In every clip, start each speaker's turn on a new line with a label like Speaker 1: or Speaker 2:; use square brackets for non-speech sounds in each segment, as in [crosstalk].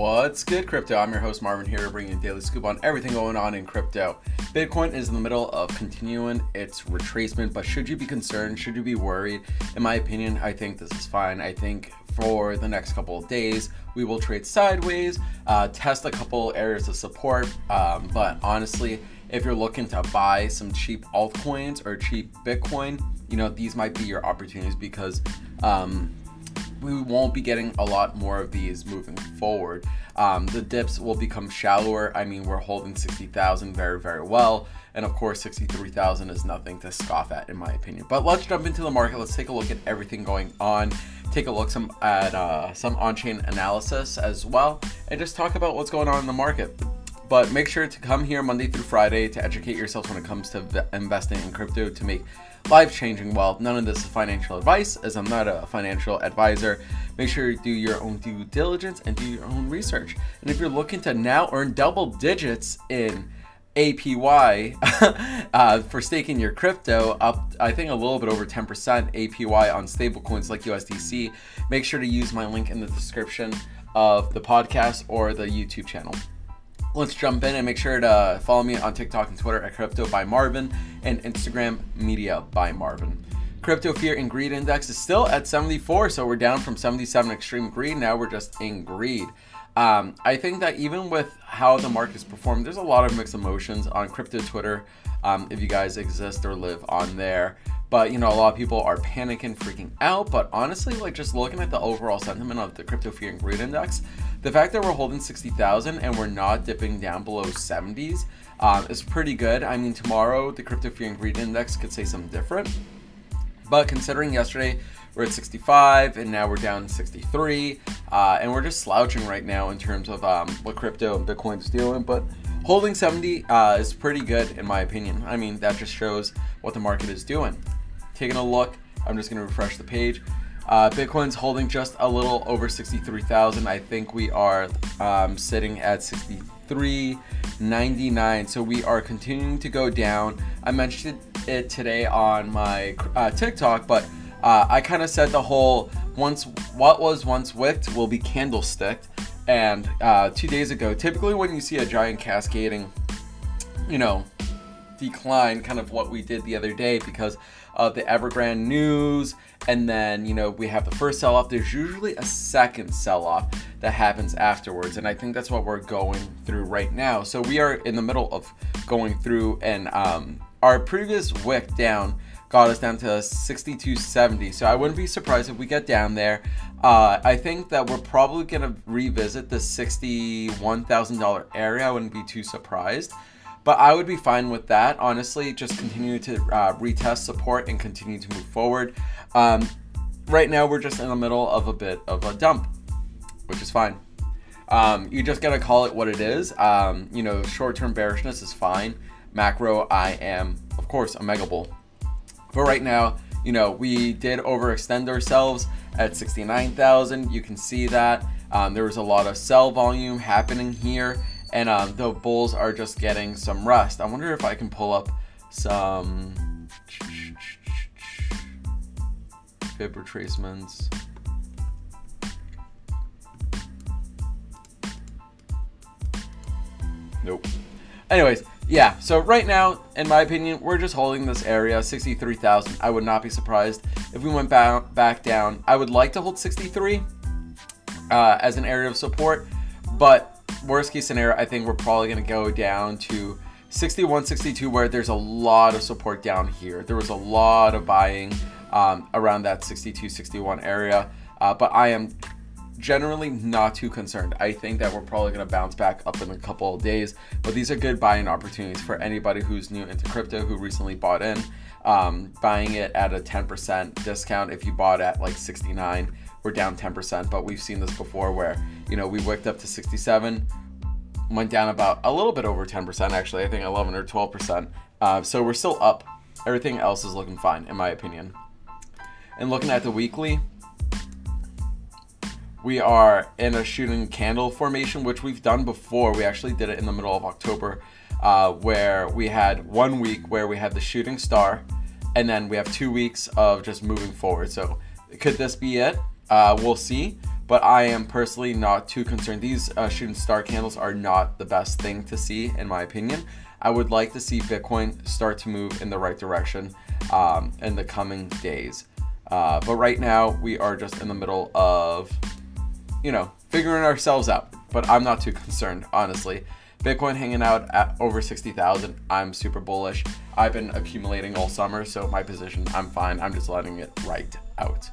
Speaker 1: What's good, crypto? I'm your host Marvin here bringing you a daily scoop on everything going on in crypto. Bitcoin is in the middle of continuing its retracement, but should you be concerned? Should you be worried? In my opinion, I think this is fine. I think for the next couple of days, we will trade sideways, uh, test a couple areas of support, um, but honestly, if you're looking to buy some cheap altcoins or cheap Bitcoin, you know, these might be your opportunities because um, we won't be getting a lot more of these moving forward. Um, the dips will become shallower. I mean, we're holding 60,000 very, very well. And of course, 63,000 is nothing to scoff at, in my opinion. But let's jump into the market. Let's take a look at everything going on. Take a look some at uh, some on-chain analysis as well, and just talk about what's going on in the market. But make sure to come here Monday through Friday to educate yourself when it comes to investing in crypto to make life changing wealth. None of this is financial advice, as I'm not a financial advisor. Make sure you do your own due diligence and do your own research. And if you're looking to now earn double digits in APY [laughs] uh, for staking your crypto up, I think a little bit over 10% APY on stablecoins like USDC. Make sure to use my link in the description of the podcast or the YouTube channel let's jump in and make sure to follow me on TikTok and Twitter at Crypto by Marvin and Instagram Media by Marvin. Crypto Fear and Greed Index is still at 74, so we're down from 77 extreme greed. Now we're just in greed. Um, I think that even with how the market's performed, there's a lot of mixed emotions on crypto Twitter. Um, if you guys exist or live on there, but you know, a lot of people are panicking, freaking out. But honestly, like just looking at the overall sentiment of the crypto fear and greed index, the fact that we're holding 60,000 and we're not dipping down below 70s um, is pretty good. I mean, tomorrow the crypto fear and greed index could say something different. But considering yesterday we're at 65 and now we're down 63, uh, and we're just slouching right now in terms of um, what crypto and Bitcoin's doing. But holding 70 uh, is pretty good in my opinion. I mean, that just shows what the market is doing. Taking a look, I'm just going to refresh the page. Uh, Bitcoin's holding just a little over 63,000. I think we are um, sitting at 63.99. So we are continuing to go down. I mentioned it today on my uh, TikTok, but uh, I kind of said the whole once what was once wicked will be candlesticked. And uh, two days ago, typically when you see a giant cascading, you know, decline, kind of what we did the other day because of the Evergrande news and then you know we have the first sell off there's usually a second sell off that happens afterwards and i think that's what we're going through right now so we are in the middle of going through and um, our previous wick down got us down to 6270 so i wouldn't be surprised if we get down there uh, i think that we're probably going to revisit the $61000 area i wouldn't be too surprised but I would be fine with that, honestly. Just continue to uh, retest support and continue to move forward. Um, right now, we're just in the middle of a bit of a dump, which is fine. Um, you just gotta call it what it is. Um, you know, short-term bearishness is fine. Macro, I am, of course, a mega bull. But right now, you know, we did overextend ourselves at 69,000. You can see that. Um, there was a lot of sell volume happening here and um, the bulls are just getting some rest. I wonder if I can pull up some fib retracements. Nope. Anyways, yeah, so right now, in my opinion, we're just holding this area, 63,000. I would not be surprised if we went back, back down. I would like to hold 63 uh, as an area of support, but worst case scenario, I think we're probably going to go down to 61, 62, where there's a lot of support down here. There was a lot of buying um, around that 62, 61 area, uh, but I am generally not too concerned. I think that we're probably going to bounce back up in a couple of days, but these are good buying opportunities for anybody who's new into crypto who recently bought in. Um, buying it at a 10% discount if you bought at like 69 we're down 10%, but we've seen this before where, you know, we wicked up to 67, went down about a little bit over 10%, actually, I think 11 or 12%. Uh, so we're still up. Everything else is looking fine, in my opinion. And looking at the weekly, we are in a shooting candle formation, which we've done before. We actually did it in the middle of October, uh, where we had one week where we had the shooting star, and then we have two weeks of just moving forward. So could this be it? Uh, we'll see. but I am personally not too concerned. These uh, shooting star candles are not the best thing to see, in my opinion. I would like to see Bitcoin start to move in the right direction um, in the coming days. Uh, but right now, we are just in the middle of, you know, figuring ourselves out. But I'm not too concerned, honestly. Bitcoin hanging out at over 60,000. I'm super bullish. I've been accumulating all summer, so my position, I'm fine. I'm just letting it right out.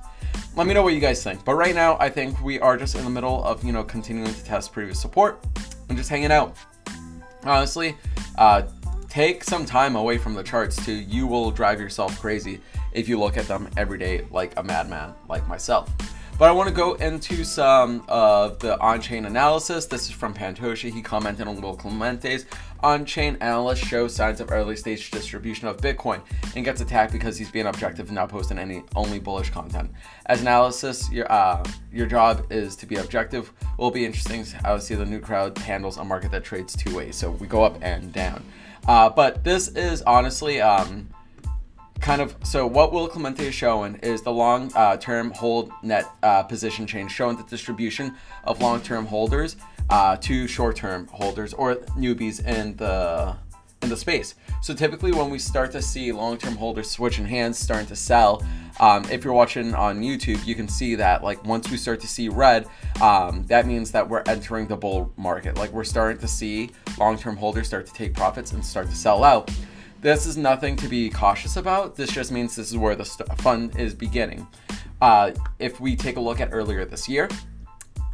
Speaker 1: Let me know what you guys think. But right now, I think we are just in the middle of, you know, continuing to test previous support and just hanging out. Honestly, uh, take some time away from the charts too. You will drive yourself crazy if you look at them every day like a madman like myself. But I want to go into some of the on-chain analysis. This is from Pentoshi. He commented on Will Clemente's on-chain analyst shows signs of early stage distribution of Bitcoin and gets attacked because he's being objective and not posting any only bullish content. As analysis, your uh, your job is to be objective. Will be interesting how see the new crowd handles a market that trades two ways. So we go up and down. Uh, but this is honestly um, kind of so what Will Clemente is showing is the long uh, term hold net uh, position change showing the distribution of long term holders uh, to short term holders or newbies in the in the space. So typically when we start to see long term holders switching hands, starting to sell, um, if you're watching on YouTube, you can see that like once we start to see red, um, that means that we're entering the bull market. Like we're starting to see long term holders start to take profits and start to sell out. This is nothing to be cautious about. This just means this is where the fun is beginning. Uh, if we take a look at earlier this year,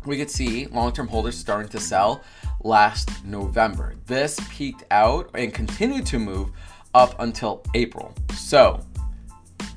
Speaker 1: we could see long-term holders starting to sell last November. This peaked out and continued to move up until April. So,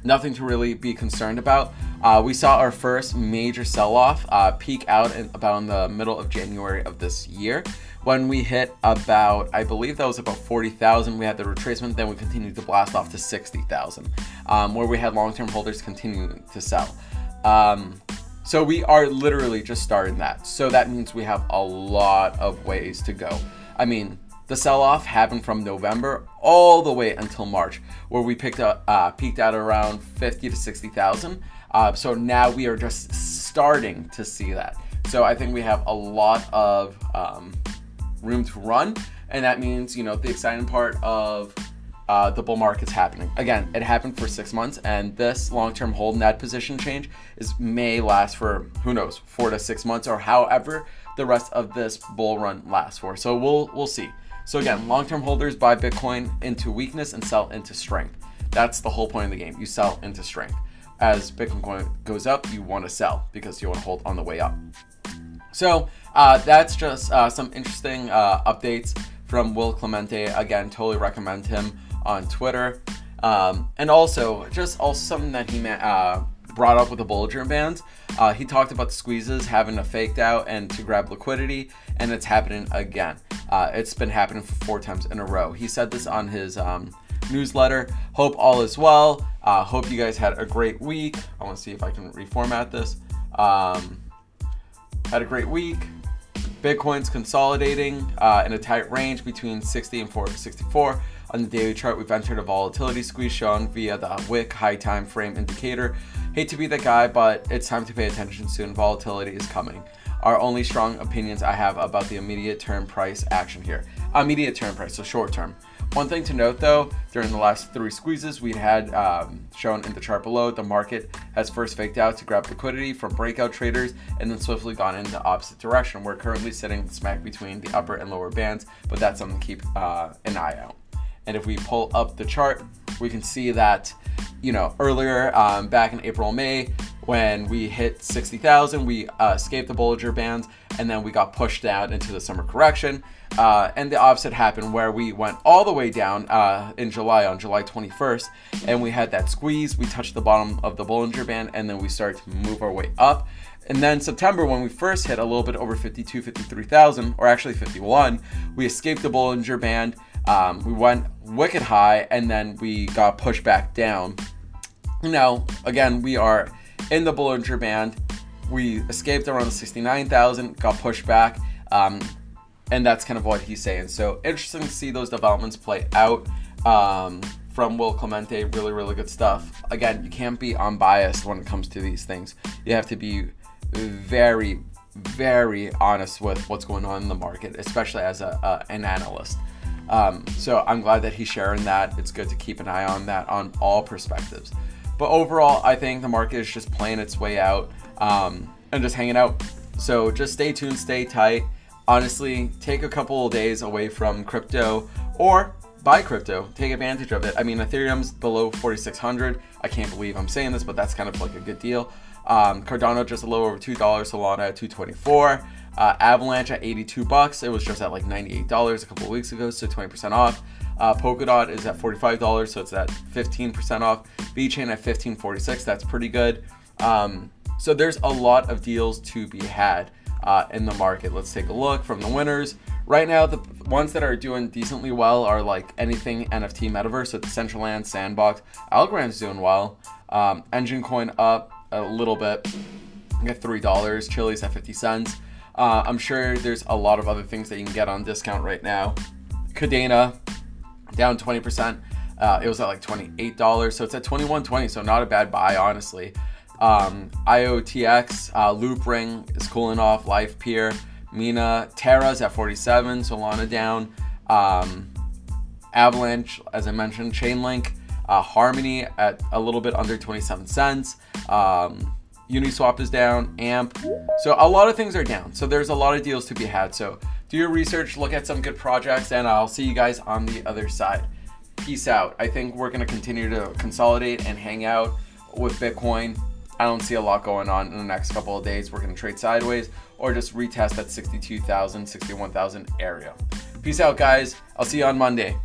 Speaker 1: nothing to really be concerned about. Uh, we saw our first major sell-off uh, peak out in, about in the middle of January of this year when we hit about, I believe that was about 40,000, we had the retracement, then we continued to blast off to 60,000, um, where we had long-term holders continuing to sell. Um, so we are literally just starting that. So that means we have a lot of ways to go. I mean, the sell-off happened from November all the way until March, where we picked up, uh, peaked at around 50 to 60,000. Uh, so now we are just starting to see that. So I think we have a lot of um, room to run, and that means you know the exciting part of uh, the bull market's happening. Again, it happened for six months, and this long-term hold net position change is may last for who knows four to six months, or however the rest of this bull run lasts for. So we'll we'll see. So again, long-term holders buy Bitcoin into weakness and sell into strength. That's the whole point of the game. You sell into strength. As Bitcoin goes up, you want to sell because you want to hold on the way up. So uh, that's just uh, some interesting uh, updates from Will Clemente. Again, totally recommend him on Twitter. Um, and also, just also something that he uh, brought up with the Bollinger Bands. Uh, he talked about the squeezes having a faked out and to grab liquidity, and it's happening again. Uh, it's been happening for four times in a row. He said this on his um, newsletter. Hope all is well. hope you guys had a great week. I want to see if I can reformat this. Um, had a great week. Bitcoin's consolidating uh, in a tight range between 60 and 464. On the daily chart, we've entered a volatility squeeze shown via the wick high time frame indicator. Hate to be the guy, but it's time to pay attention soon. Volatility is coming. Are only strong opinions I have about the immediate term price action here. Immediate term price, so short term. One thing to note though, during the last three squeezes we had um, shown in the chart below, the market has first faked out to grab liquidity from breakout traders and then swiftly gone in the opposite direction. We're currently sitting smack between the upper and lower bands, but that's something to keep uh, an eye out. And if we pull up the chart, we can see that, you know, earlier um, back in April, May, when we hit 60,000, we uh, escaped the Bollinger Bands and then we got pushed out into the summer correction. Uh, and the opposite happened where we went all the way down uh, in July on July 21st, and we had that squeeze. We touched the bottom of the Bollinger Band, and then we started to move our way up. And then September, when we first hit a little bit over 52, 53,000, or actually 51, we escaped the Bollinger Band. Um, we went wicked high, and then we got pushed back down. Now, again, we are in the Bollinger Band. We escaped around 69,000, got pushed back. Um, and that's kind of what he's saying. So interesting to see those developments play out um, from Will Clemente. Really, really good stuff. Again, you can't be unbiased when it comes to these things. You have to be very, very honest with what's going on in the market, especially as a, uh, an analyst. Um, so I'm glad that he's sharing that. It's good to keep an eye on that on all perspectives. But overall, I think the market is just playing its way out um, and just hanging out. So just stay tuned, stay tight. Honestly, take a couple of days away from crypto or buy crypto. Take advantage of it. I mean, Ethereum's below 4,600. I can't believe I'm saying this, but that's kind of like a good deal. Um, Cardano just a little over $2. Solana at 224 uh, Avalanche at 82 bucks. It was just at like $98 a couple weeks ago, so 20% off. Uh, Polkadot is at $45, so it's at 15% off. VeChain at 15.46. That's pretty good. Um, so there's a lot of deals to be had uh, in the market. Let's take a look from the winners. Right now, the ones that are doing decently well are like anything NFT metaverse, so Decentraland, Sandbox. Algorand's doing well. Um, Enjin Coin up a little bit. Three dollars. Chiliz at fifty cents. Uh, I'm sure there's a lot of other things that you can get on discount right now. Kadena down 20%. Uh, it was at like $28, so it's at 21.20, so not a bad buy, honestly. Um, IOTX, uh, Loopring is cooling off. Livepeer, Mina, Terra's at 47, Solana down. Um, Avalanche, as I mentioned, Chainlink, uh, Harmony at a little bit under 27 cents. Um, Uniswap is down, AMP. So a lot of things are down. So there's a lot of deals to be had. So do your research, look at some good projects, and I'll see you guys on the other side. Peace out. I think we're going to continue to consolidate and hang out with Bitcoin. I don't see a lot going on in the next couple of days. We're going to trade sideways or just retest that 62,000, 61,000 area. Peace out, guys. I'll see you on Monday.